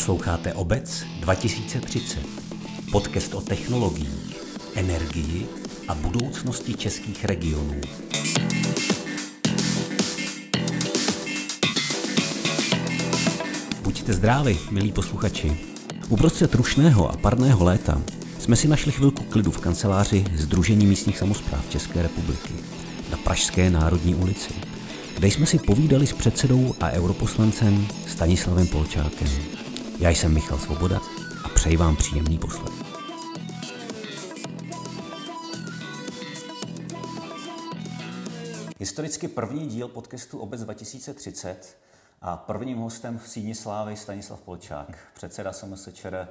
Posloucháte Obec 2030. Podcast o technologiích, energii a budoucnosti českých regionů. Buďte zdraví, milí posluchači. Uprostřed rušného a parného léta jsme si našli chvilku klidu v kanceláři Združení místních samozpráv České republiky na Pražské národní ulici, kde jsme si povídali s předsedou a europoslancem Stanislavem Polčákem. Já jsem Michal Svoboda a přeji vám příjemný poslech. Historicky první díl podcastu Obec 2030 a prvním hostem v síni slávy Stanislav Polčák, předseda SMSČR,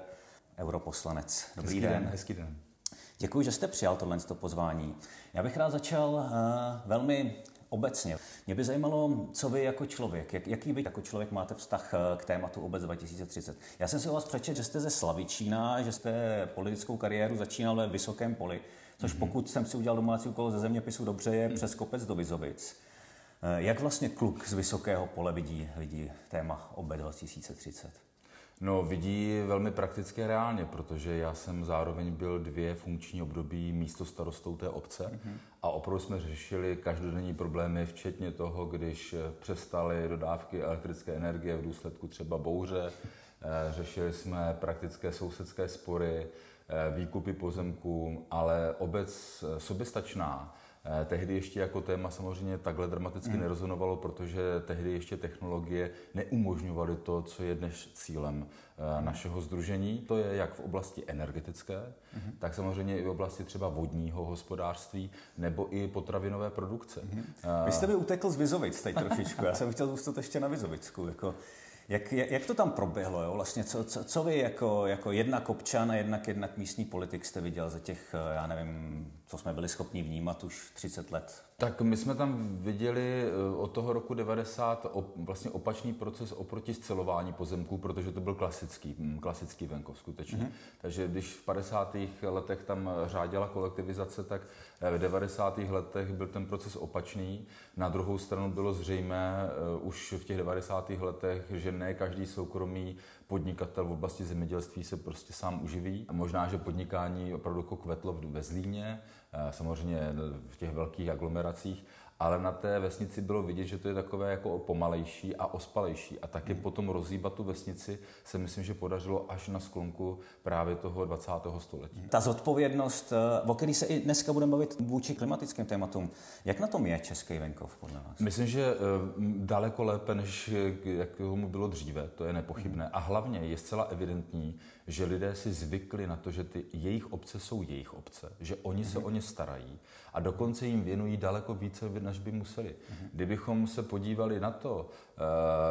europoslanec. Dobrý hezký den. den. Hezký den. Děkuji, že jste přijal tohle pozvání. Já bych rád začal uh, velmi obecně. Mě by zajímalo, co vy jako člověk, jak, jaký vy jako člověk máte vztah eh, k tématu Obec 2030. Já jsem si o vás přečet, že jste ze Slavičína, že jste politickou kariéru začínal ve Vysokém poli, což mm-hmm. pokud jsem si udělal domácí úkol ze zeměpisu dobře, je mm-hmm. přes kopec do Vizovic. Eh, jak vlastně kluk z Vysokého pole vidí, vidí téma Obec 2030? No, vidí velmi prakticky reálně, protože já jsem zároveň byl dvě funkční období místo starostou té obce mm-hmm. a opravdu jsme řešili každodenní problémy, včetně toho, když přestaly dodávky elektrické energie v důsledku třeba bouře, eh, řešili jsme praktické sousedské spory, eh, výkupy pozemků, ale obec soběstačná Eh, tehdy ještě jako téma samozřejmě takhle dramaticky mm. nerozonovalo, protože tehdy ještě technologie neumožňovaly to, co je dnes cílem mm. našeho združení. To je jak v oblasti energetické, mm. tak samozřejmě i v oblasti třeba vodního hospodářství nebo i potravinové produkce. Mm. Vy jste mi utekl z Vizovic teď trošičku, já jsem chtěl zůstat ještě na Vizovicku. Jako jak, jak to tam proběhlo? Jo? Vlastně co, co, co vy jako, jako jednak občan a jednak, jednak místní politik jste viděl za těch, já nevím, co jsme byli schopni vnímat už 30 let? Tak my jsme tam viděli eh, od toho roku 90 vlastně opačný proces oproti scelování pozemků, protože to byl klasický, hm, klasický venkov skutečně. Mm-hmm. Takže když v 50. letech tam řádila kolektivizace, tak eh, v 90. letech byl ten proces opačný. Na druhou stranu bylo zřejmé uh, už v těch 90. letech, že ne každý soukromý podnikatel v oblasti zemědělství se prostě sám uživí. A možná, že podnikání opravdu jako kvetlo ve Zlíně, samozřejmě v těch velkých aglomeracích, ale na té vesnici bylo vidět, že to je takové jako pomalejší a ospalejší. A taky hmm. potom rozhýbat tu vesnici se myslím, že podařilo až na sklonku právě toho 20. století. Ta zodpovědnost, eh, o který se i dneska budeme bavit vůči klimatickým tématům, jak na tom je český venkov podle vás? Myslím, že eh, daleko lépe, než jak tomu bylo dříve, to je nepochybné. Hmm. A hlavně je zcela evidentní, že lidé si zvykli na to, že ty jejich obce jsou jejich obce, že oni se hmm. o ně starají a dokonce jim věnují daleko více, než by museli. Mhm. Kdybychom se podívali na to, eh,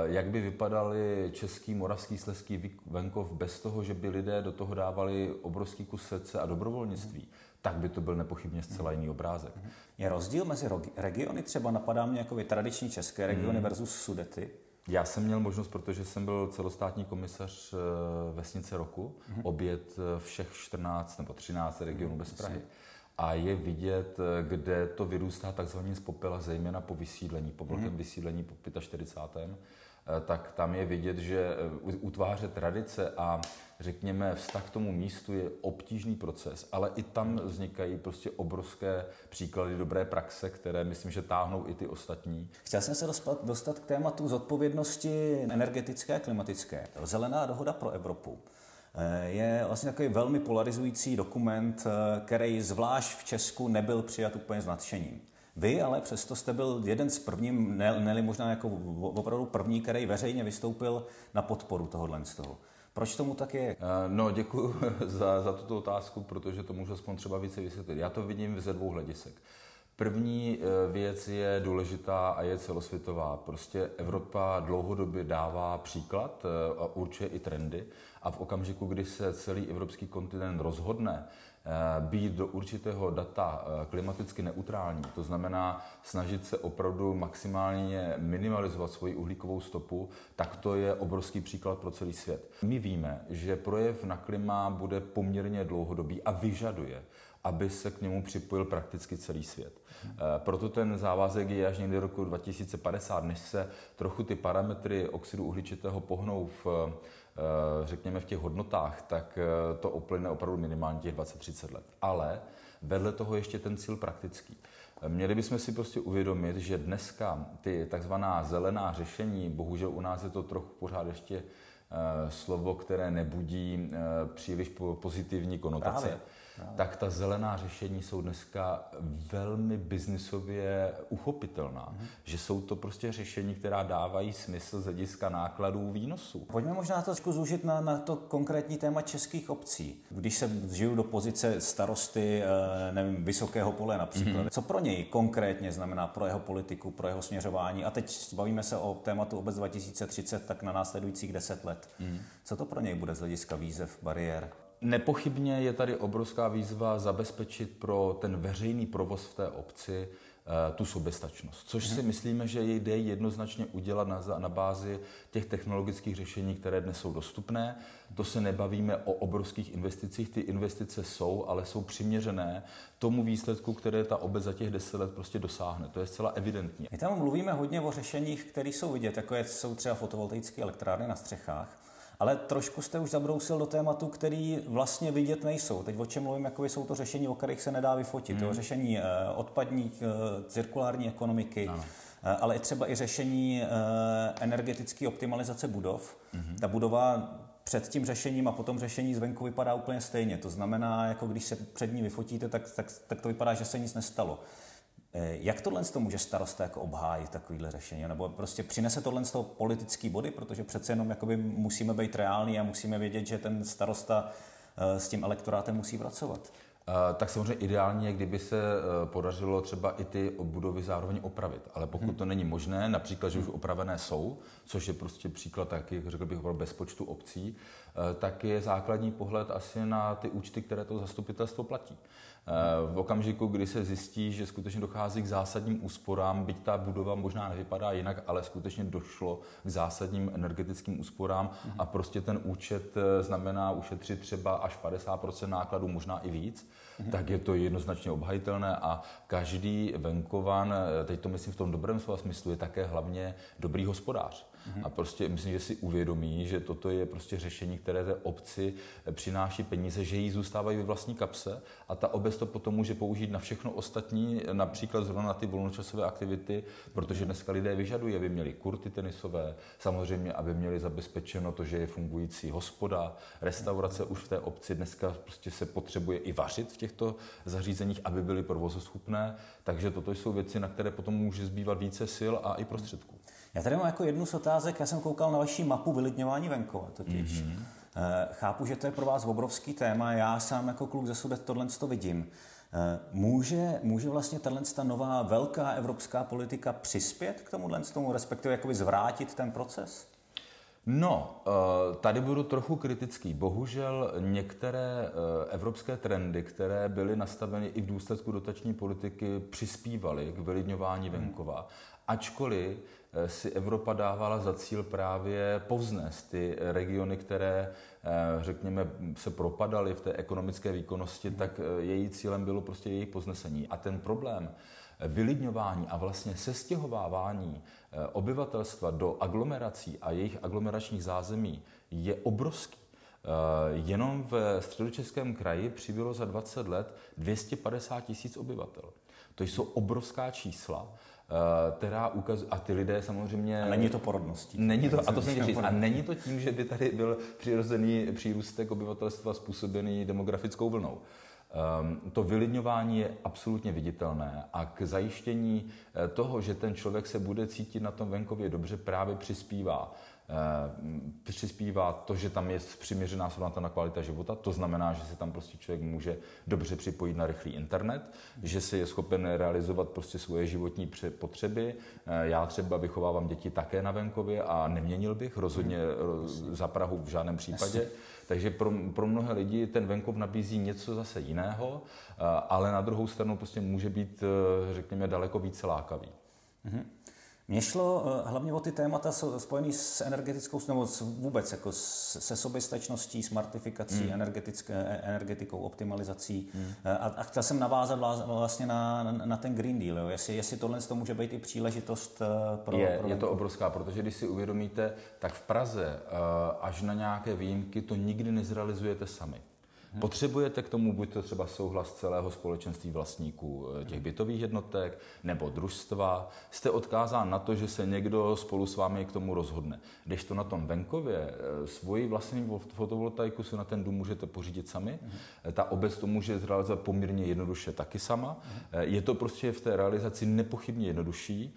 jak by vypadaly český, moravský, sleský venkov bez toho, že by lidé do toho dávali obrovský kus srdce a dobrovolnictví, mhm. tak by to byl nepochybně zcela jiný obrázek. Mhm. Je rozdíl mezi regiony? Třeba napadá mě jako tradiční české regiony versus sudety? Já jsem měl možnost, protože jsem byl celostátní komisař eh, vesnice roku, hmm. obět eh, všech 14 nebo 13 regionů bez Prahy a je vidět, kde to vyrůstá takzvaně z popela, zejména po vysídlení, po velkém mm. vysídlení po 45. Eh, tak tam je vidět, že eh, utvářet tradice a řekněme vztah k tomu místu je obtížný proces, ale i tam vznikají prostě obrovské příklady dobré praxe, které myslím, že táhnou i ty ostatní. Chtěl jsem se dostat, dostat k tématu zodpovědnosti energetické a klimatické. Zelená dohoda pro Evropu. Eh, je vlastně takový velmi polarizující dokument, který zvlášť v Česku nebyl přijat úplně s nadšením. Vy ale přesto jste byl jeden z prvním, ne, možná jako opravdu první, který veřejně vystoupil na podporu tohohle z toho. Proč tomu tak je? Eh, no, děkuji za, za tuto otázku, protože to můžu aspoň třeba více vysvětlit. Já to vidím ze dvou hledisek. První věc je důležitá a je celosvětová. Prostě Evropa dlouhodobě dává příklad a určuje i trendy a v okamžiku, kdy se celý evropský kontinent rozhodne eh, být do určitého data eh, klimaticky neutrální, to znamená snažit se opravdu maximálně minimalizovat svoji uhlíkovou stopu, tak to je obrovský příklad pro celý svět. My víme, že projev na klima bude poměrně dlouhodobý a vyžaduje aby se k němu připojil prakticky celý svět. Proto ten závazek je až někdy roku 2050, než se trochu ty parametry oxidu uhličitého pohnou v, řekněme v těch hodnotách, tak to uplyne opravdu minimálně těch 20-30 let. Ale vedle toho ještě ten cíl praktický. Měli bychom si prostě uvědomit, že dneska ty takzvaná zelená řešení, bohužel u nás je to trochu pořád ještě slovo, které nebudí příliš pozitivní konotace. Právě tak ta zelená řešení jsou dneska velmi biznisově uchopitelná. Mm-hmm. Že jsou to prostě řešení, která dávají smysl z hlediska nákladů výnosů. Pojďme možná trošku zúžit na, na to konkrétní téma českých obcí. Když se žiju do pozice starosty, eh, nevím, Vysokého pole například, mm-hmm. co pro něj konkrétně znamená pro jeho politiku, pro jeho směřování? A teď bavíme se o tématu obec 2030, tak na následujících deset let. Mm-hmm. Co to pro něj bude z hlediska výzev, bariér? Nepochybně je tady obrovská výzva zabezpečit pro ten veřejný provoz v té obci eh, tu soběstačnost, což si mhm. myslíme, že jde jednoznačně udělat na, na bázi těch technologických řešení, které dnes jsou dostupné. To se nebavíme o obrovských investicích, ty investice jsou, ale jsou přiměřené tomu výsledku, které ta obec za těch deset let prostě dosáhne. To je zcela evidentní. My tam mluvíme hodně o řešeních, které jsou vidět, jako jsou třeba fotovoltaické elektrárny na střechách. Ale trošku jste už zabrousil do tématu, který vlastně vidět nejsou. Teď o čem mluvím, jako jsou to řešení, o kterých se nedá vyfotit. Hmm. To řešení eh, odpadní, eh, cirkulární ekonomiky, ano. Eh, ale i třeba i řešení energetické optimalizace budov. Hmm. Ta budova před tím řešením a potom řešení zvenku vypadá úplně stejně. To znamená, jako když se před ní vyfotíte, tak, tak, tak to vypadá, že se nic nestalo. Eh, jak tohle to může starosta jako obhájit takovýhle řešení? Nebo prostě přinese tohle z toho politický body, protože přece jenom jakoby musíme být reální a musíme vědět, že ten starosta eh, s tím elektorátem musí pracovat. Eh, tak samozřejmě ideální je, kdyby se podařilo třeba i ty budovy zároveň opravit. Ale pokud hmm. to není možné, například, že už opravené jsou, což je prostě příklad taky, řekl bych, bez počtu obcí, tak je základní pohled asi na ty účty, které to zastupitelstvo platí. V okamžiku, kdy se zjistí, že skutečně dochází k zásadním úsporám, byť ta budova možná nevypadá jinak, ale skutečně došlo k zásadním energetickým úsporám a prostě ten účet eh, znamená ušetřit třeba až 50 nákladů, možná i víc, tak je to jednoznačně obhajitelné a každý venkovan, eh, teď to myslím v tom dobrém slova smyslu, je také hlavně dobrý hospodář. Mm-hmm. A prostě myslím, že si uvědomí, že toto je prostě řešení, které té obci přináší peníze, že jí zůstávají ve vlastní kapse a ta obec to potom může použít na všechno ostatní, například zrovna na ty volnočasové aktivity, protože dneska lidé vyžadují, aby měli kurty tenisové, samozřejmě, aby měli zabezpečeno to, že je fungující hospoda, restaurace už v té obci. Dneska prostě se potřebuje i vařit v těchto zařízeních, aby byly provozoschopné. Takže toto jsou věci, na které potom může zbývat více sil a i prostředků. Já tady mám jako jednu z otázek, já jsem koukal na vaši mapu vylidňování venkova totiž. Mm-hmm. Chápu, že to je pro vás obrovský téma, já sám jako kluk ze Sudet tohle to vidím. Eh, může, může vlastně tahle nová velká evropská politika přispět k tomuhle tomu, respektive jakoby zvrátit ten proces? No, eh, tady budu trochu kritický. Bohužel některé evropské trendy, které byly nastaveny i v důsledku dotační politiky, přispívaly k vylidňování hmm. venkova. Ačkoliv si Evropa dávala za cíl právě povznést ty regiony, které, eh, řekněme, se propadaly v té ekonomické výkonnosti, tak eh, její cílem bylo prostě jejich poznesení. A ten problém vylidňování a vlastně sestěhovávání obyvatelstva do aglomerací a jejich aglomeračních zázemí je obrovský. Jenom v středočeském kraji přibylo za 20 let 250 tisíc obyvatel. To jsou obrovská čísla Eh, která ukazuje, a ty lidé samozřejmě... A není to porodností. Není to, a to jsem chtěl říct, a není to tím, že by tady byl přirozený přírůstek obyvatelstva způsobený demografickou vlnou. Um, to vylidňování je absolutně viditelné a k zajištění eh, toho, že ten člověk se bude cítit na tom venkově dobře, právě přispívá Eh, přispívá to, že tam je přiměřená srovnatelná kvalita života, to znamená, že se tam prostě člověk může dobře připojit na rychlý internet, že se je schopen realizovat prostě svoje životní potřeby. Eh, já třeba vychovávám děti také na venkově a neměnil bych rozhodně za Prahu v žádném případě. Takže pro, pro mnohé lidi ten venkov nabízí něco zase jiného, eh, ale na druhou stranu prostě může být, řekněme, daleko více lákavý. Mm-hmm. Mně šlo eh, hlavně o ty témata spojené s energetickou, nebo vůbec jako se soběstačností, smartifikací, hmm. energetické, e, energetikou, optimalizací. Hmm. A, a chtěl jsem navázat vlastně na, na, na ten Green Deal. Jo. Jestli, jestli tohle to může být i příležitost pro... Je, pro je to obrovská, protože když si uvědomíte, tak v Praze až na nějaké výjimky to nikdy nezrealizujete sami. Potřebujete k tomu buď to třeba souhlas celého společenství vlastníků eh, těch bytových jednotek nebo družstva. Jste odkázán na to, že se někdo spolu s vámi k tomu rozhodne. Když to na tom venkově eh, svoji vlastní fotovoltaiku si na ten dům můžete pořídit sami, hmm. ta obec to může zrealizovat poměrně jednoduše taky sama. Hmm. Je to prostě v té realizaci nepochybně jednodušší,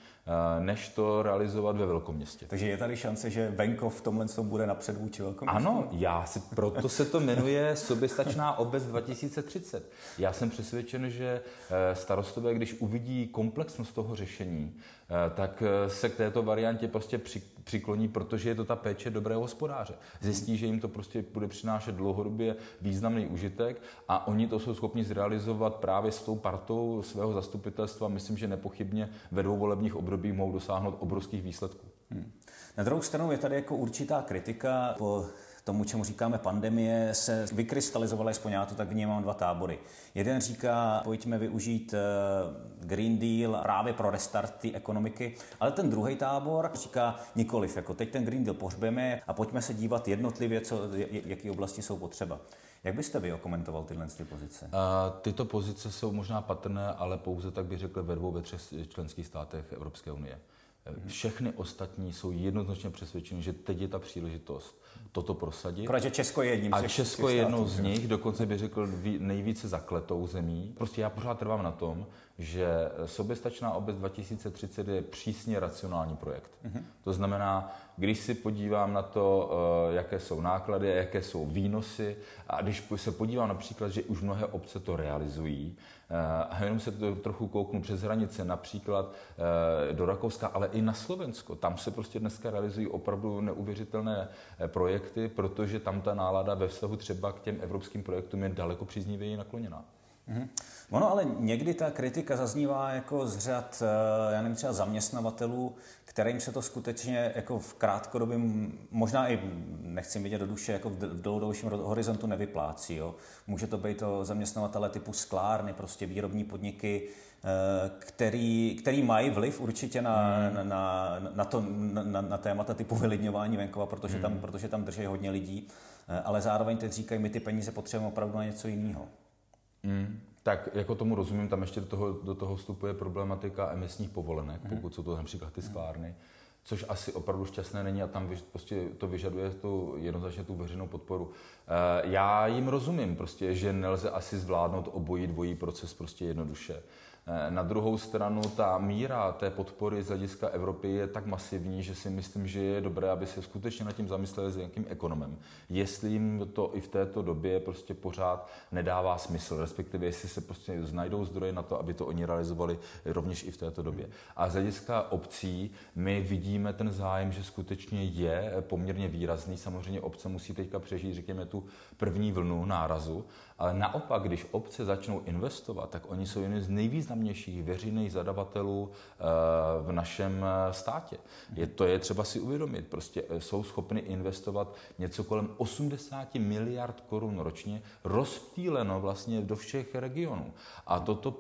než to realizovat ve velkoměstě. Takže je tady šance, že venkov v tomhle tom bude napřed vůči velkoměstě? Ano, já si, proto se to jmenuje soběstačná obec 2030. Já jsem přesvědčen, že eh, starostové, když uvidí komplexnost toho řešení, eh, tak eh, se k této variantě prostě přikloní, protože je to ta péče dobrého hospodáře. Zjistí, že jim to prostě bude přinášet dlouhodobě významný užitek a oni to jsou schopni zrealizovat právě s tou partou svého zastupitelstva. Myslím, že nepochybně ve dvou volebních obdobích mohou dosáhnout obrovských výsledků. Hmm. Na druhou stranu je tady jako určitá kritika po tomu, čemu říkáme pandemie, se vykrystalizovaly, aspoň já to tak vnímám, dva tábory. Jeden říká, pojďme využít eh, Green Deal právě pro restart té ekonomiky, ale ten druhý tábor říká nikoliv, jako teď ten Green Deal pohřbeme a pojďme se dívat jednotlivě, co, jaké oblasti jsou potřeba. Jak byste vy okomentoval tyhle ty pozice? A tyto pozice jsou možná patrné, ale pouze tak bych řekl ve dvou, ve třech členských státech Evropské unie. Všechny ostatní jsou jednoznačně přesvědčeni, že teď je ta příležitost toto prosadit. Protože Česko je jedním A Česko je jednou z nich, dokonce bych řekl nejvíce zakletou zemí. Prostě já pořád trvám na tom, že soběstačná obec 2030 je přísně racionální projekt. Mm-hmm. To znamená, když si podívám na to, eh, jaké jsou náklady a jaké jsou výnosy, a když se podívám například, že už mnohé obce to realizují, a jenom se to trochu kouknu přes hranice, například eh, do Rakouska, ale i na Slovensko. Tam se prostě dneska realizují opravdu neuvěřitelné projekty, protože tam ta nálada ve vztahu třeba k těm evropským projektům je daleko příznivěji nakloněná. Mm-hmm. Ono ale někdy ta kritika zaznívá jako z řad, eh, já nevím, třeba zaměstnavatelů, kterým se to skutečně jako v krátkodobém, možná i nechci vidět do duše, jako v dlouhodobějším horizontu nevyplácí. Jo. Může to být to zaměstnavatele typu sklárny, prostě výrobní podniky, eh, který, který mají vliv určitě na, hmm. na, na, to, na, na témata typu vylidňování venkova, protože, hmm. tam, protože tam drží hodně lidí, eh, ale zároveň teď říkají, my ty peníze potřebujeme opravdu na něco jiného. Hmm. Tak jako tomu rozumím, tam ještě do toho, do toho vstupuje problematika emisních povolenek, mm. pokud jsou to například ty sklárny, což asi opravdu šťastné není a tam prostě to vyžaduje tu, jednoznačně tu veřejnou podporu. Eh, já jim rozumím prostě, že nelze asi zvládnout obojí dvojí proces prostě jednoduše. Eh, na druhou stranu ta míra té podpory z hlediska Evropy je tak masivní, že si myslím, že je dobré, aby se skutečně nad tím zamysleli s nějakým ekonomem. Jestli jim to i v této době prostě pořád nedává smysl, respektive jestli se prostě znajdou zdroje na to, aby to oni realizovali rovněž i v této době. A z hlediska obcí my vidíme ten zájem, že skutečně je poměrně výrazný. Samozřejmě obce musí teďka přežít, řekněme, tu první vlnu nárazu, ale naopak, když obce začnou investovat, tak oni jsou jedni z nejvýznamnějších veřejných zadavatelů eh, v našem eh, státě. Je, to je třeba si uvědomit. Prostě eh, jsou schopni investovat něco kolem 80 miliard korun ročně, rozptýleno vlastně do všech regionů. A toto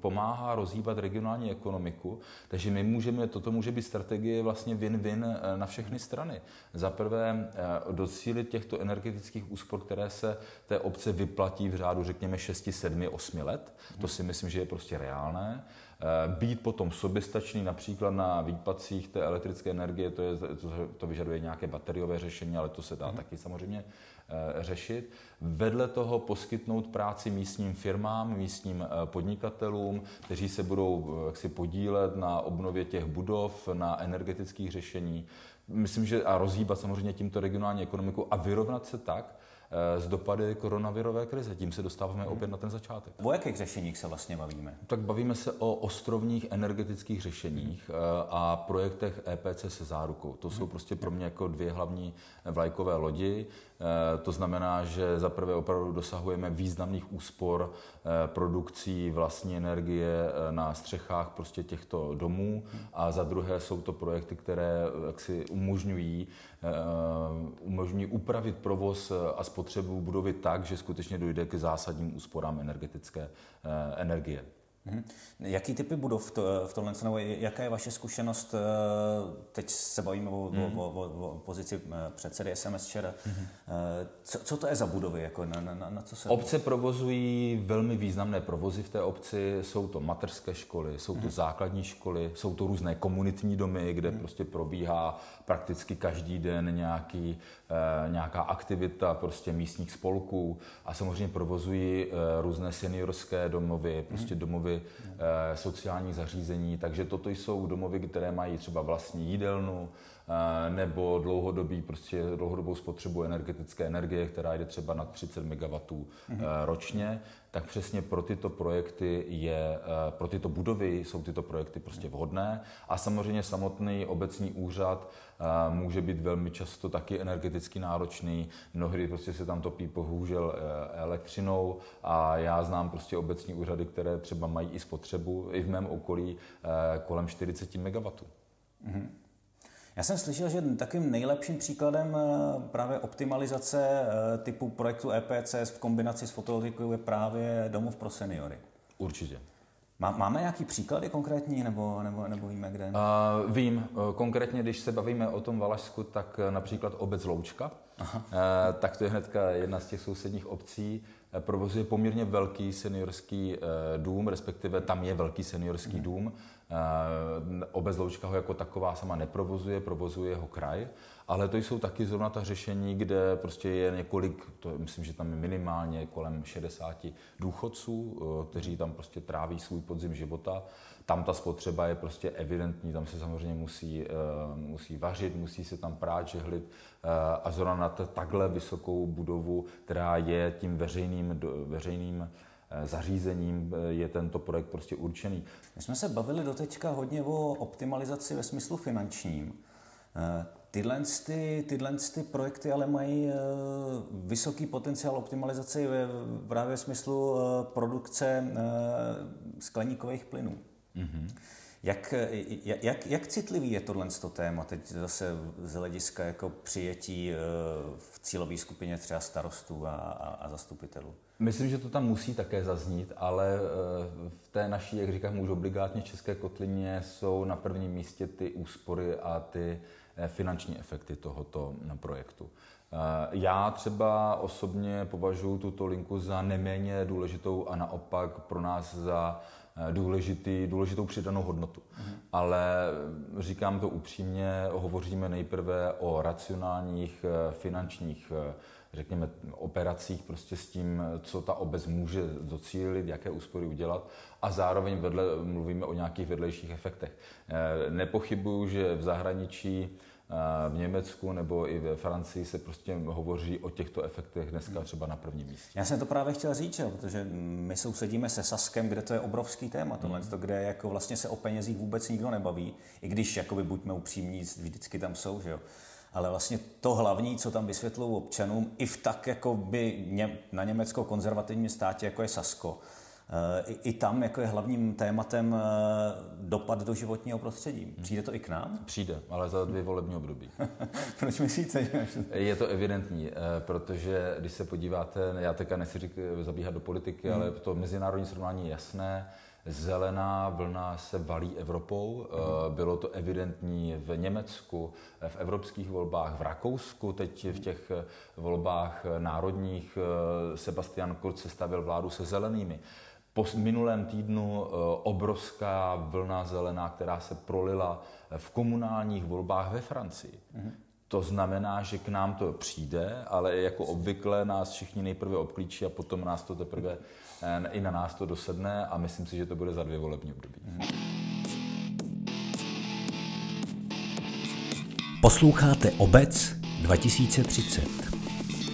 pomáhá rozhýbat regionální ekonomiku, takže my můžeme, toto může být strategie vlastně win-win na všechny strany. Za prvé docílit těchto energetických úspor, které se té obce vyplatí platí v řádu, řekněme, 6, 7, 8 let. To si myslím, že je prostě reálné. Eh, být potom soběstačný například na výpadcích té elektrické energie, to, je, to, to vyžaduje nějaké bateriové řešení, ale to se dá mm. taky samozřejmě eh, řešit. Vedle toho poskytnout práci místním firmám, místním eh, podnikatelům, kteří se budou jaksi podílet na obnově těch budov, na energetických řešení. Myslím, že a rozhýbat samozřejmě tímto regionální ekonomiku a vyrovnat se tak, z eh, dopady koronavirové krize. Tím se dostáváme hmm. opět na ten začátek. O jakých řešeních se vlastně bavíme? Tak bavíme se o ostrovních energetických řešeních hmm. a projektech EPC se zárukou. To hmm. jsou prostě pro mě jako dvě hlavní vlajkové lodi. To znamená, že za prvé opravdu dosahujeme významných úspor produkcí vlastní energie na střechách prostě těchto domů a za druhé jsou to projekty, které jaksi umožňují umožňují upravit provoz a spotřebu budovy tak, že skutečně dojde k zásadním úsporám energetické energie. Hmm. Jaký typy budov to, v tomhle, nebo jaká je vaše zkušenost? Eh, teď se bavíme o, hmm. o, o, o pozici eh, předsedy SMS ČR. Hmm. Co, co to je za budovy? Jako na, na, na co se... Obce provozují velmi významné provozy v té obci. Jsou to mateřské školy, jsou to hmm. základní školy, jsou to různé komunitní domy, kde hmm. prostě probíhá prakticky každý den nějaký, nějaká aktivita prostě místních spolků a samozřejmě provozují různé seniorské domovy, prostě hmm. domovy Eh, sociální zařízení. Takže toto jsou domovy, které mají třeba vlastní jídelnu eh, nebo dlouhodobý, prostě dlouhodobou spotřebu energetické energie, která jde třeba na 30 MW mm-hmm. ročně, tak přesně pro tyto projekty je, pro tyto budovy jsou tyto projekty prostě vhodné. A samozřejmě samotný obecní úřad může být velmi často taky energeticky náročný. Mnohdy prostě se tam topí bohužel e, elektřinou a já znám prostě obecní úřady, které třeba mají i spotřebu i v mém okolí e, kolem 40 MW. Mm-hmm. Já jsem slyšel, že takým nejlepším příkladem e, právě optimalizace typu projektu EPCS v kombinaci s fotovoltaikou je právě domov pro seniory. Určitě. Máme nějaký příklady konkrétní, nebo, nebo, nebo víme kde? Uh, vím. Konkrétně, když se bavíme o tom Valašsku, tak například obec Loučka, Aha. Uh, tak to je hnedka jedna z těch sousedních obcí, provozuje poměrně velký seniorský dům, respektive tam je velký seniorský dům. Obec Loučka ho jako taková sama neprovozuje, provozuje ho kraj ale to jsou taky zrovna ta řešení, kde prostě je několik, to myslím, že tam je minimálně kolem 60 důchodců, eh, kteří tam prostě tráví svůj podzim života. Tam ta spotřeba je prostě evidentní, tam se samozřejmě musí, eh, musí vařit, musí se tam prát, žehlit eh, a zrovna na takhle vysokou budovu, která je tím veřejným, veřejným zařízením je tento projekt prostě určený. My jsme se bavili doteďka hodně o optimalizaci ve smyslu finančním. Tyhle, ty, tyhle ty projekty ale mají eh, vysoký potenciál optimalizace právě v smyslu eh, produkce eh, skleníkových plynů. Mm-hmm. Jak, jak, jak citlivý je tohle téma teď zase z hlediska jako přijetí v cílové skupině třeba starostů a, a, a zastupitelů? Myslím, že to tam musí také zaznít, ale v té naší, jak říkám, už obligátně české kotlině jsou na prvním místě ty úspory a ty Eh, finanční efekty tohoto eh, projektu. Eh, já třeba osobně považuji tuto linku za neméně důležitou a naopak pro nás za důležitý, důležitou přidanou hodnotu. Mm. Ale říkám to upřímně, hovoříme nejprve o racionálních finančních řekněme, operacích prostě s tím, co ta obec může docílit, jaké úspory udělat a zároveň vedle, mluvíme o nějakých vedlejších efektech. Nepochybuju, že v zahraničí v Německu nebo i ve Francii se prostě hovoří o těchto efektech dneska třeba na prvním místě. Já jsem to právě chtěl říct, protože my sousedíme se Saskem, kde to je obrovský téma, tohle, mm. kde jako vlastně se o penězích vůbec nikdo nebaví, i když jakoby buďme upřímní, vždycky tam jsou, že jo. Ale vlastně to hlavní, co tam vysvětlují občanům, i v tak jako by na německo konzervativním státě, jako je Sasko, i, I tam jako je hlavním tématem eh, dopad do životního prostředí. Přijde to i k nám? Přijde, ale za dvě volební období. Proč myslíte? Že... Je to evidentní, eh, protože když se podíváte, já teďka nechci řík, zabíhat do politiky, hmm. ale to mezinárodní srovnání je jasné, Zelená vlna se valí Evropou. Hmm. Bylo to evidentní v Německu, v evropských volbách, v Rakousku, teď v těch volbách národních Sebastian Kurz sestavil vládu se zelenými. Po minulém týdnu eh, obrovská vlna zelená, která se prolila v komunálních volbách ve Francii. Mm-hmm. To znamená, že k nám to přijde, ale jako obvykle nás všichni nejprve obklíčí a potom nás to teprve eh, i na nás to dosedne a myslím si, že to bude za dvě volební období. Posloucháte Obec 2030.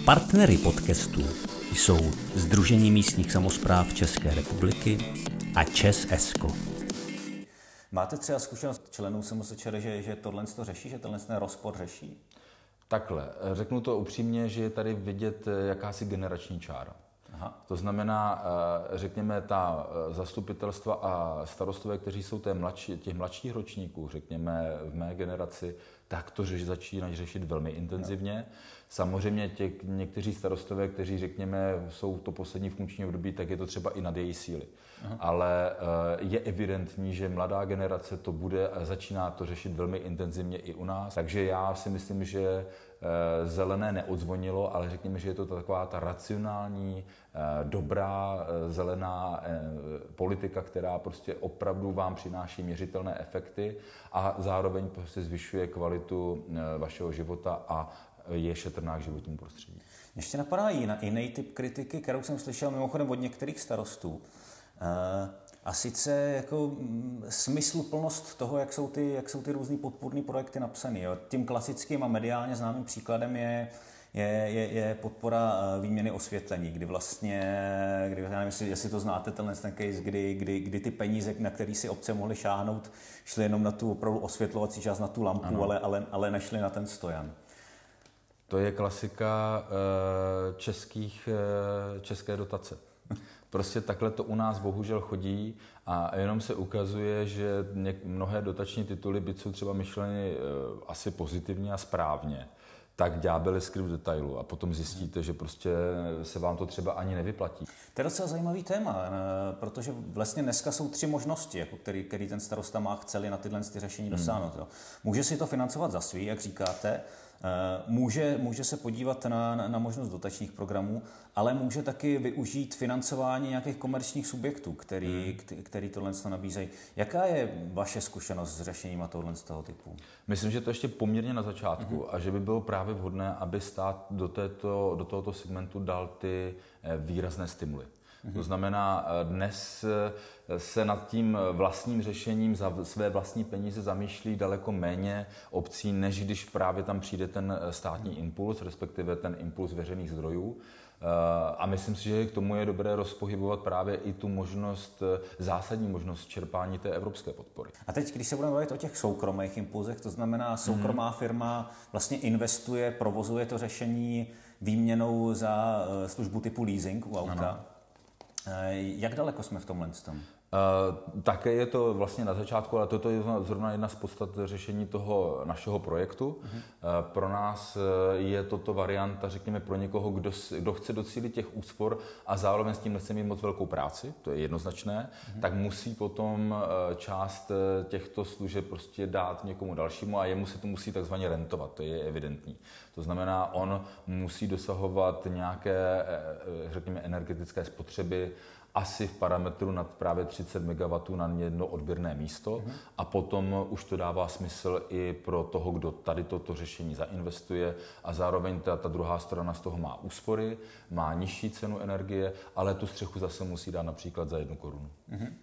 Partnery podcastu jsou Združení místních samozpráv České republiky a ČES ESCO. Máte třeba zkušenost členů SMSČR, že, že tohle to řeší, že tenhle rozpor řeší? Takhle, řeknu to upřímně, že je tady vidět jakási generační čára. Aha. To znamená, řekněme, ta zastupitelstva a starostové, kteří jsou té mladší, těch mladších ročníků, řekněme v mé generaci, tak to řeš, začínají řešit velmi intenzivně. No. Samozřejmě těch, někteří starostové, kteří řekněme jsou to poslední funkční období, tak je to třeba i nad její síly. Aha. Ale uh, je evidentní, že mladá generace to bude a začíná to řešit velmi intenzivně i u nás. Takže já si myslím, že zelené neodzvonilo, ale řekněme, že je to taková ta racionální, uh, dobrá zelená politika, která prostě opravdu vám přináší měřitelné efekty a zároveň prostě zvyšuje kvalitu vašeho života a je šetrná k životnímu prostředí. Ještě napadá jiný, typ kritiky, kterou jsem slyšel mimochodem od některých starostů. Eh, a sice jako mm, smysluplnost toho, jak jsou ty, jak jsou ty různý podpůrné projekty napsané. Tím klasickým a mediálně známým příkladem je, je, je, je podpora eh, výměny osvětlení, kdy vlastně, kdy, já nevím, jestli, jestli to znáte, tenhle ten case, kdy, kdy, kdy ty peníze, na které si obce mohly šáhnout, šly jenom na tu opravdu osvětlovací část, na tu lampu, ale, ale, ale nešly na ten stojan. To je klasika eh, českých, eh, české dotace. Prostě takhle to u nás bohužel chodí a jenom se ukazuje, že mnohé dotační tituly, byť jsou třeba myšleny eh, asi pozitivně a správně, tak ďábel je skryt v detailu a potom zjistíte, že prostě se vám to třeba ani nevyplatí. To je docela zajímavý téma, protože vlastně dneska jsou tři možnosti, jako který, který ten starosta má chceli na tyhle řešení hmm. dosáhnout. Hmm. Může si to financovat za svý, jak říkáte, může, může se podívat na, na, na možnost dotačních programů, ale může taky využít financování nějakých komerčních subjektů, který, hmm. který tohle nabízejí. Jaká je vaše zkušenost s řešením tohle z toho typu? Myslím, že to ještě poměrně na začátku hmm. a že by bylo právě vhodné, aby stát do, této, do tohoto segmentu dal ty eh, výrazné stimuly. To znamená, eh, dnes eh, se nad tím vlastním řešením za své vlastní peníze zamýšlí daleko méně obcí, než když právě tam přijde ten eh, státní impuls, respektive ten impuls veřejných zdrojů. A myslím si, že k tomu je dobré rozpohybovat právě i tu možnost, zásadní možnost čerpání té evropské podpory. A teď, když se budeme bavit o těch soukromých impulzech, to znamená, soukromá hmm. firma vlastně investuje, provozuje to řešení výměnou za službu typu leasing u auta. Ano. Eh, jak daleko jsme v tomhle tom? Uh, také je to vlastně na začátku, ale toto je zrovna jedna z podstat řešení toho našeho projektu. Uh, pro nás je toto varianta, řekněme, pro někoho, kdo, kdo chce docílit těch úspor a zároveň s tím nechce mít moc velkou práci, to je jednoznačné, tak musí potom část těchto služeb prostě dát někomu dalšímu a jemu se to musí takzvaně rentovat, to je evidentní. To znamená, on musí dosahovat nějaké, řekněme, energetické spotřeby, asi v parametru nad právě 30 MW na jedno odběrné místo mm-hmm. a potom už to dává smysl i pro toho, kdo tady toto řešení zainvestuje a zároveň ta, ta druhá strana z toho má úspory, má nižší cenu energie, ale tu střechu zase musí dát například za jednu korunu. Mm-hmm.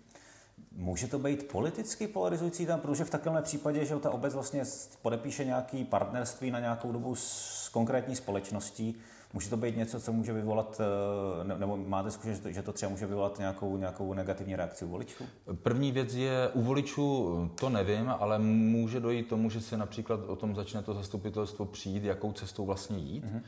Může to být politicky polarizující tam, protože v takovém případě, že ta obec vlastně podepíše nějaký partnerství na nějakou dobu s konkrétní společností, Může to být něco, co může vyvolat, eh, nebo máte zkušenost, že to třeba může vyvolat nějakou, nějakou negativní reakci u voličů? První věc je, u voličů to nevím, ale může dojít tomu, že se například o tom začne to zastupitelstvo přijít, jakou cestou vlastně jít. Mm-hmm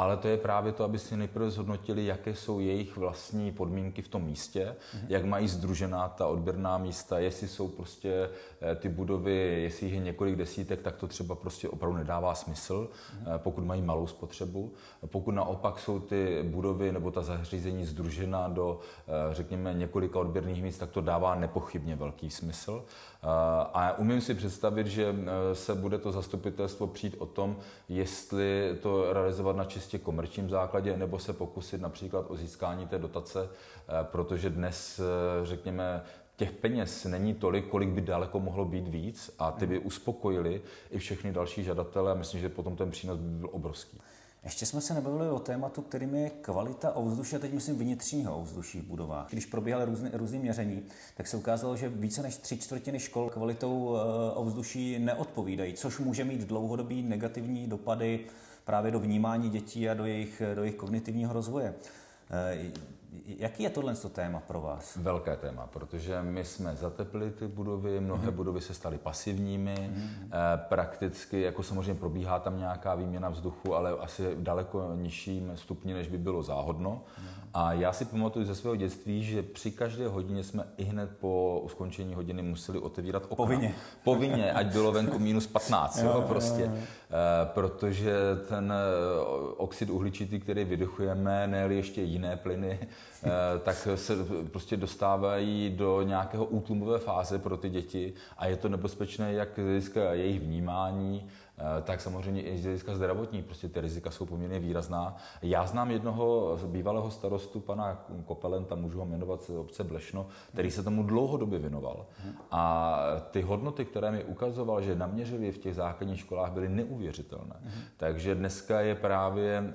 ale to je právě to, aby si nejprve zhodnotili, jaké jsou jejich vlastní podmínky v tom místě, mm-hmm. jak mají združená ta odběrná místa, jestli jsou prostě eh, ty budovy, jestli jich je několik desítek, tak to třeba prostě opravdu nedává smysl, mm-hmm. pokud mají malou spotřebu. Pokud naopak jsou ty budovy nebo ta zařízení združena do, eh, řekněme, několika odběrných míst, tak to dává nepochybně velký smysl. A umím si představit, že se bude to zastupitelstvo přijít o tom, jestli to realizovat na čistě komerčním základě, nebo se pokusit například o získání té dotace, protože dnes, řekněme, těch peněz není tolik, kolik by daleko mohlo být víc a ty by uspokojili i všechny další žadatele a myslím, že potom ten přínos by byl obrovský. Ještě jsme se nebavili o tématu, kterým je kvalita ovzduší, a teď myslím vnitřního ovzduší v budovách. Když probíhaly různé, měření, tak se ukázalo, že více než tři čtvrtiny škol kvalitou eh, ovzduší neodpovídají, což může mít dlouhodobý negativní dopady právě do vnímání dětí a do jejich, do jejich kognitivního rozvoje. Eh, Jaký je tohle téma pro vás? Velké téma, protože my jsme zateplili ty budovy, mnohé mm-hmm. budovy se staly pasivními, mm-hmm. prakticky, jako samozřejmě probíhá tam nějaká výměna vzduchu, ale asi daleko nižším stupni, než by bylo záhodno. Mm-hmm. A já si pamatuju ze svého dětství, že při každé hodině jsme i hned po skončení hodiny museli otevírat okna. Povinně. Povinně, ať bylo venku minus 15, jo, jo, prostě. Jo, jo. Eh, protože ten eh, oxid uhličitý, který vydychujeme, ne ještě jiné plyny, eh, tak se prostě dostávají do nějakého útlumové fáze pro ty děti a je to nebezpečné jak z jejich vnímání, Eh, tak samozřejmě i z hlediska zdravotní, prostě ty rizika jsou poměrně výrazná. Já znám jednoho bývalého starostu, pana Kopelenta, můžu ho jmenovat z obce Blešno, který se tomu dlouhodobě věnoval. A ty hodnoty, které mi ukazoval, že naměřili v těch základních školách, byly neuvěřitelné. Takže dneska je právě eh,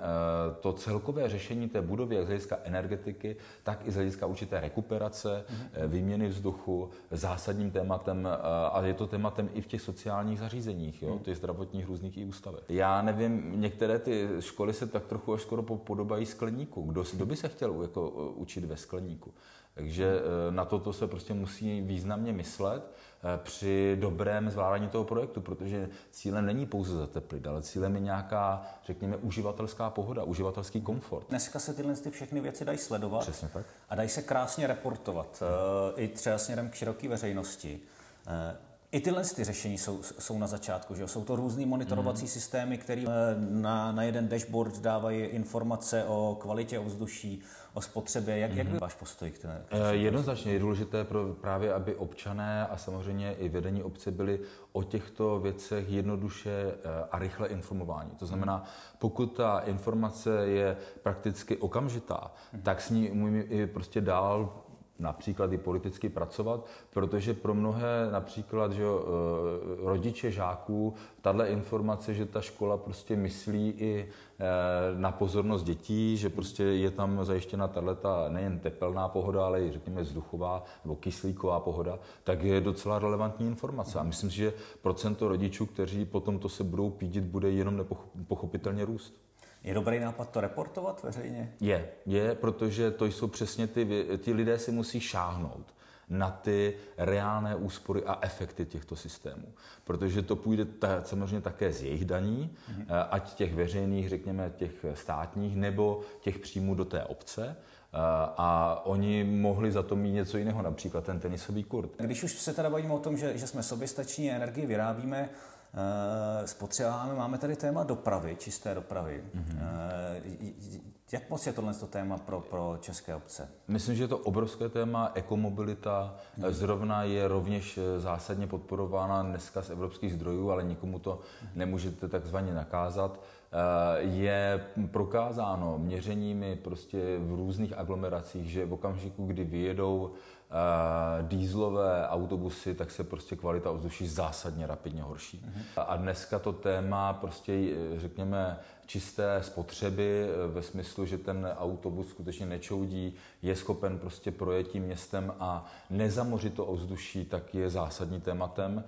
to celkové řešení té budovy, jak z hlediska energetiky, tak i z hlediska určité rekuperace, eh, výměny vzduchu, zásadním tématem, a je to tématem i v těch sociálních zařízeních, jo, ty zdravotní zdravotních různých i ústavech. Já nevím, některé ty školy se tak trochu až skoro podobají skleníku. Kdo, kdo by se chtěl jako, učit ve skleníku? Takže eh, na toto se prostě musí významně myslet eh, při dobrém zvládání toho projektu, protože cílem není pouze zateplit, ale cílem je nějaká, řekněme, uživatelská pohoda, uživatelský komfort. Dneska se tyhle ty všechny věci dají sledovat Přesně tak. a dají se krásně reportovat, hmm. i třeba směrem k široké veřejnosti. I tyhle ty řešení jsou, jsou na začátku, že Jsou to různý monitorovací mm. systémy, které eh, na, na jeden dashboard dávají informace o kvalitě ovzduší, o spotřebě. Jak, mm. jak by váš postoj k té? Eh, jednoznačně je důležité pro, právě, aby občané a samozřejmě i vedení obce byli o těchto věcech jednoduše eh, a rychle informováni. To znamená, pokud ta informace je prakticky okamžitá, mm. tak s ní umíme i prostě dál například i politicky pracovat, protože pro mnohé například že, eh, rodiče žáků tahle informace, že ta škola prostě myslí i eh, na pozornost dětí, že prostě je tam zajištěna tato nejen tepelná pohoda, ale i řekněme vzduchová nebo kyslíková pohoda, tak je docela relevantní informace. A myslím si, že procento rodičů, kteří potom to se budou pídit, bude jenom nepochopitelně růst. Je dobrý nápad to reportovat veřejně? Je, je, protože to jsou přesně ty, ty lidé si musí šáhnout na ty reálné úspory a efekty těchto systémů. Protože to půjde ta, samozřejmě také z jejich daní, mm-hmm. ať těch veřejných, řekněme, těch státních, nebo těch příjmů do té obce. Eh, a oni mohli za to mít něco jiného, například ten tenisový kurt. Když už se teda bavíme o tom, že, že jsme soběstační, energii vyrábíme, Eh, spotřebováme. Máme tady téma dopravy, čisté dopravy. Mm-hmm. Jak moc je tohle to téma pro, pro české obce? Myslím, že je to obrovské téma. Ekomobilita mm-hmm. zrovna je rovněž zásadně podporována dneska z evropských zdrojů, ale nikomu to nemůžete takzvaně nakázat. Je prokázáno měřeními prostě v různých aglomeracích, že v okamžiku, kdy vyjedou dýzlové autobusy, tak se prostě kvalita ovzduší zásadně rapidně horší. Mm-hmm. A dneska to téma prostě, řekněme, čisté spotřeby ve smyslu, že ten autobus skutečně nečoudí, je schopen prostě projetí městem a nezamořit to ovzduší, tak je zásadní tématem.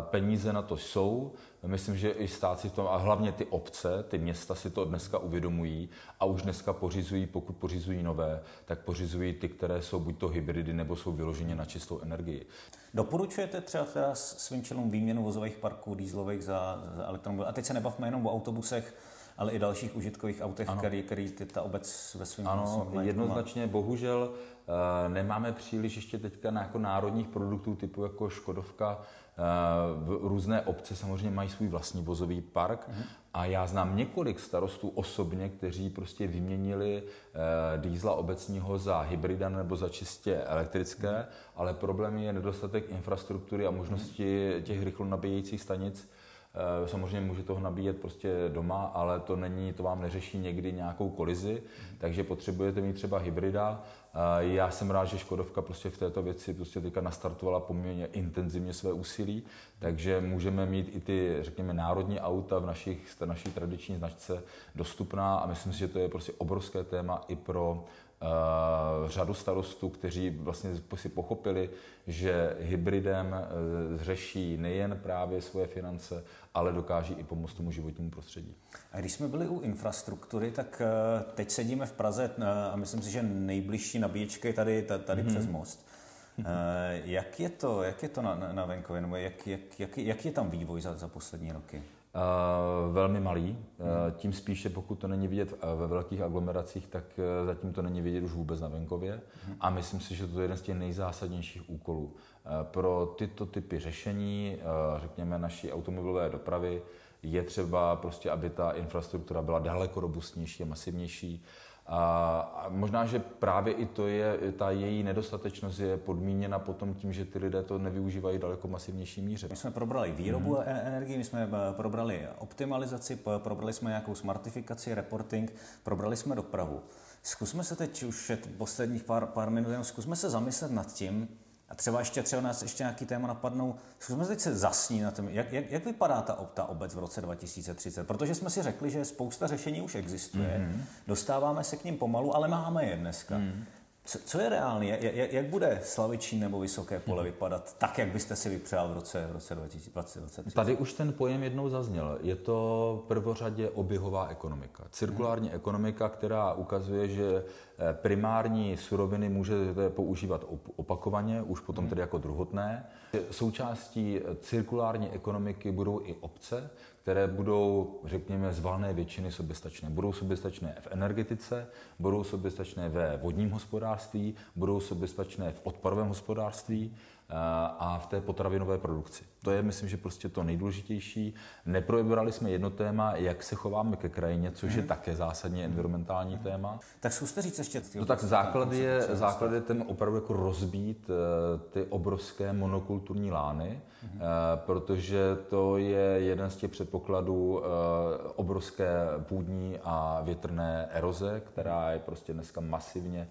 Peníze na to jsou, myslím, že i stát si to, a hlavně ty obce, ty města si to dneska uvědomují a už dneska pořizují, pokud pořizují nové, tak pořizují ty, které jsou buď to hybridy, nebo jsou vyloženě na čistou energii. Doporučujete třeba teda svým členům výměnu vozových parků dýzlových za, za elektromobily? A teď se nebavme jenom o autobusech, ale i dalších užitkových autech, ano. který, který ty, ta obec ve svém Ano, jednoznačně, má. bohužel uh, nemáme příliš ještě teďka na jako národních produktů typu jako Škodovka, v různé obce samozřejmě mají svůj vlastní vozový park mm-hmm. a já znám několik starostů osobně, kteří prostě vyměnili uh, dýzla obecního za hybrida nebo za čistě elektrické, mm-hmm. ale problém je nedostatek infrastruktury a možnosti mm-hmm. těch rychlo nabíjejících stanic Eh, samozřejmě může toho nabíjet prostě doma, ale to není, to vám neřeší někdy nějakou kolizi, takže potřebujete mít třeba hybrida. Eh, já jsem rád, že Škodovka prostě v této věci prostě teďka nastartovala poměrně intenzivně své úsilí, takže můžeme mít i ty, řekněme, národní auta v našich, naší tradiční značce dostupná a myslím si, že to je prostě obrovské téma i pro řadu starostů, kteří vlastně si pochopili, že hybridem řeší nejen právě svoje finance, ale dokáží i pomoct tomu životnímu prostředí. A když jsme byli u infrastruktury, tak teď sedíme v Praze a myslím si, že nejbližší nabíječka je tady, tady mm-hmm. přes most. Jak je to, jak je to na, na venkově, nebo jak, jak, jak, jak je tam vývoj za, za poslední roky? Uh, velmi malý. Uh, tím spíše, pokud to není vidět ve velkých aglomeracích, tak zatím to není vidět už vůbec na venkově. A myslím si, že to je jeden z těch nejzásadnějších úkolů. Pro tyto typy řešení, řekněme, naší automobilové dopravy, je třeba prostě, aby ta infrastruktura byla daleko robustnější a masivnější a možná, že právě i to je, ta její nedostatečnost je podmíněna potom tím, že ty lidé to nevyužívají daleko masivnější míře. My jsme probrali výrobu mm-hmm. energie, my jsme eh, probrali optimalizaci, probrali jsme nějakou smartifikaci, reporting, probrali jsme dopravu. Zkusme se teď už posledních pár, pár minut, zkusme se zamyslet nad tím, a třeba ještě třeba nás ještě nějaký téma napadnou. Zkusme teď se zasnít na tom, jak, jak, jak vypadá ta, ta obec v roce 2030. Protože jsme si řekli, že spousta řešení už existuje, mm-hmm. dostáváme se k ním pomalu, ale máme je dneska. Mm-hmm. Co, co je reálný? Jak, jak bude Slavičín nebo Vysoké pole vypadat tak, jak byste si vypřál v roce, v roce 2020? Tady už ten pojem jednou zazněl. Je to prvořadě oběhová ekonomika. Cirkulární hmm. ekonomika, která ukazuje, že eh, primární suroviny můžete používat opakovaně, už potom hmm. tedy jako druhotné. Součástí cirkulární ekonomiky budou i obce, které budou, řekněme, z valné většiny soběstačné. Budou soběstačné v energetice, budou soběstačné ve vodním hospodářství, budou soběstačné v odpadovém hospodářství a v té potravinové produkci. To je, myslím, že prostě to nejdůležitější. Neprobrali jsme jedno téma, jak se chováme ke krajině, což hmm. je mhm. také zásadně environmentální hmm. téma. Tak zkuste říct ještě. No tak základ je, základ je ten opravdu jako rozbít eh, ty obrovské monokulturní lány, hmm. protože to je jeden z těch předpokladů obrovské půdní a větrné eroze, která je prostě dneska masivně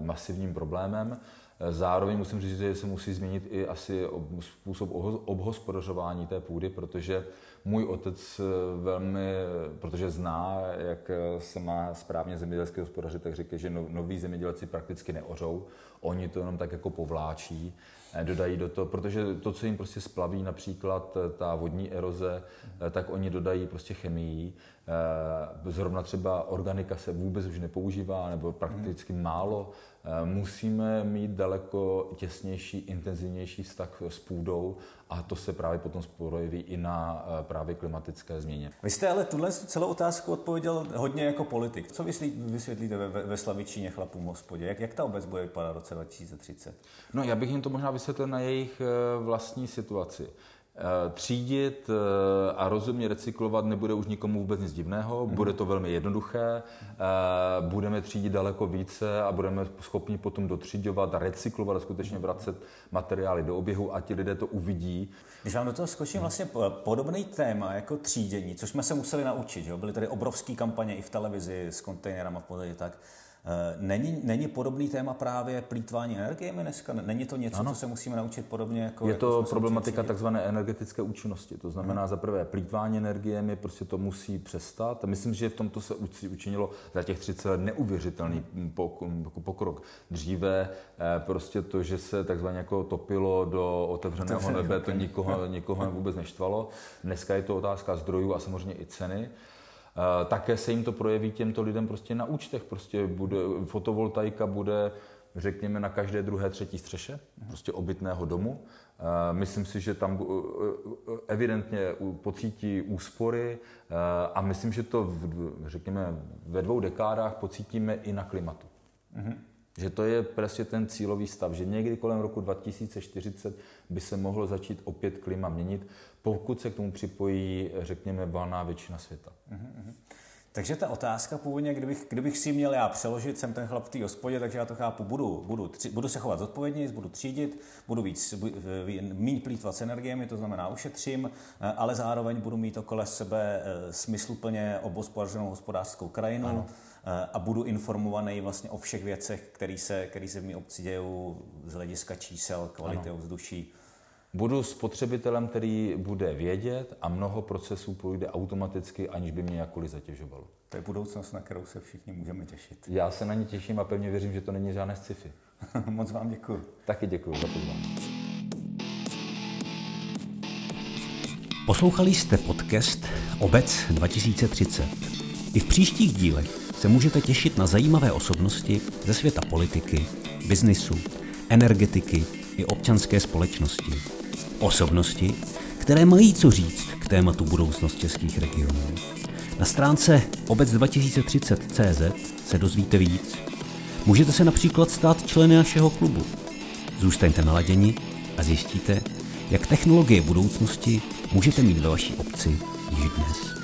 masivním problémem. Zároveň musím říct, že se musí změnit i asi způsob obhospodařování té půdy, protože můj otec velmi, protože zná, jak se má správně zemědělské hospodařit, tak říká, že no, noví zemědělci prakticky neořou, oni to jenom tak jako povláčí, eh, dodají do toho, protože to, co jim prostě splaví například eh, ta vodní eroze, eh, tak oni dodají prostě chemii. Zrovna třeba organika se vůbec už nepoužívá, nebo prakticky málo Eh, musíme mít daleko těsnější, intenzivnější vztah s půdou a to se právě potom projeví i na eh, právě klimatické změně. Vy jste ale tuhle celou otázku odpověděl hodně jako politik. Co vysvětlíte ve, ve Slavičíně chlapům hospodě? Jak, jak ta obec bude vypadat v roce 2030? No já bych jim to možná vysvětlil na jejich eh, vlastní situaci. Eh, třídit eh, a rozumně recyklovat nebude už nikomu vůbec nic divného, mm. bude to velmi jednoduché, eh, budeme třídit daleko více a budeme schopni potom dotřídovat, recyklovat a skutečně vracet materiály do oběhu a ti lidé to uvidí. Když vám do toho skočím vlastně podobný téma jako třídění, což jsme se museli naučit, jo? byly tady obrovské kampaně i v televizi s kontejnerama v podstatě tak, není, není podobný téma právě plítvání energiemi dneska? Není to něco, ano. co se musíme naučit podobně jako... Je to jako problematika takzvané energetické účinnosti. To znamená, hmm. za prvé, plítvání energiemi, prostě to musí přestat. Myslím, že v tomto se učinilo za těch 30 let neuvěřitelný pokrok. Dříve eh, prostě to, že se takzvaně jako topilo do otevřeného nebe, to nikoho, nikoho vůbec neštvalo. Dneska je to otázka zdrojů a samozřejmě i ceny. Eh, také se jim to projeví těmto lidem prostě na účtech. Prostě bude, fotovoltaika bude, řekněme, na každé druhé, třetí střeše, prostě obytného domu. Eh, myslím si, že tam eh, evidentně pocítí úspory a myslím, že to, v, řekněme, ve dvou dekádách pocítíme i na klimatu. Mm-hmm. Že to je prostě ten cílový stav, že někdy kolem roku 2040 by se mohlo začít opět klima měnit, pokud se k tomu připojí, řekněme, valná většina světa. Uh-huh. Takže ta otázka původně, kdybych, kdybych si měl já přeložit, jsem ten chlap v té hospodě, takže já to chápu, budu, budu, tři, budu se chovat zodpovědně, budu třídit, budu víc, méně plítvat s energiemi, to znamená ušetřím, eh, ale zároveň budu mít okolo sebe eh, smysluplně obospodařenou hospodářskou krajinu ano. Eh, a budu informovaný vlastně o všech věcech, které se, který se v mé obci dějou z hlediska čísel, kvality ano. ovzduší Budu spotřebitelem, který bude vědět a mnoho procesů půjde automaticky, aniž by mě jakkoliv zatěžovalo. To je budoucnost, na kterou se všichni můžeme těšit. Já se na ně těším a pevně věřím, že to není žádné sci-fi. Moc vám děkuji. Taky děkuji za pozvání. Poslouchali jste podcast Obec 2030. I v příštích dílech se můžete těšit na zajímavé osobnosti ze světa politiky, biznisu, energetiky i občanské společnosti. Osobnosti, které mají co říct k tématu budoucnost českých regionů. Na stránce obec2030.cz se dozvíte víc. Můžete se například stát členy našeho klubu. Zůstaňte naladěni a zjistíte, jak technologie budoucnosti můžete mít ve vaší obci již dnes.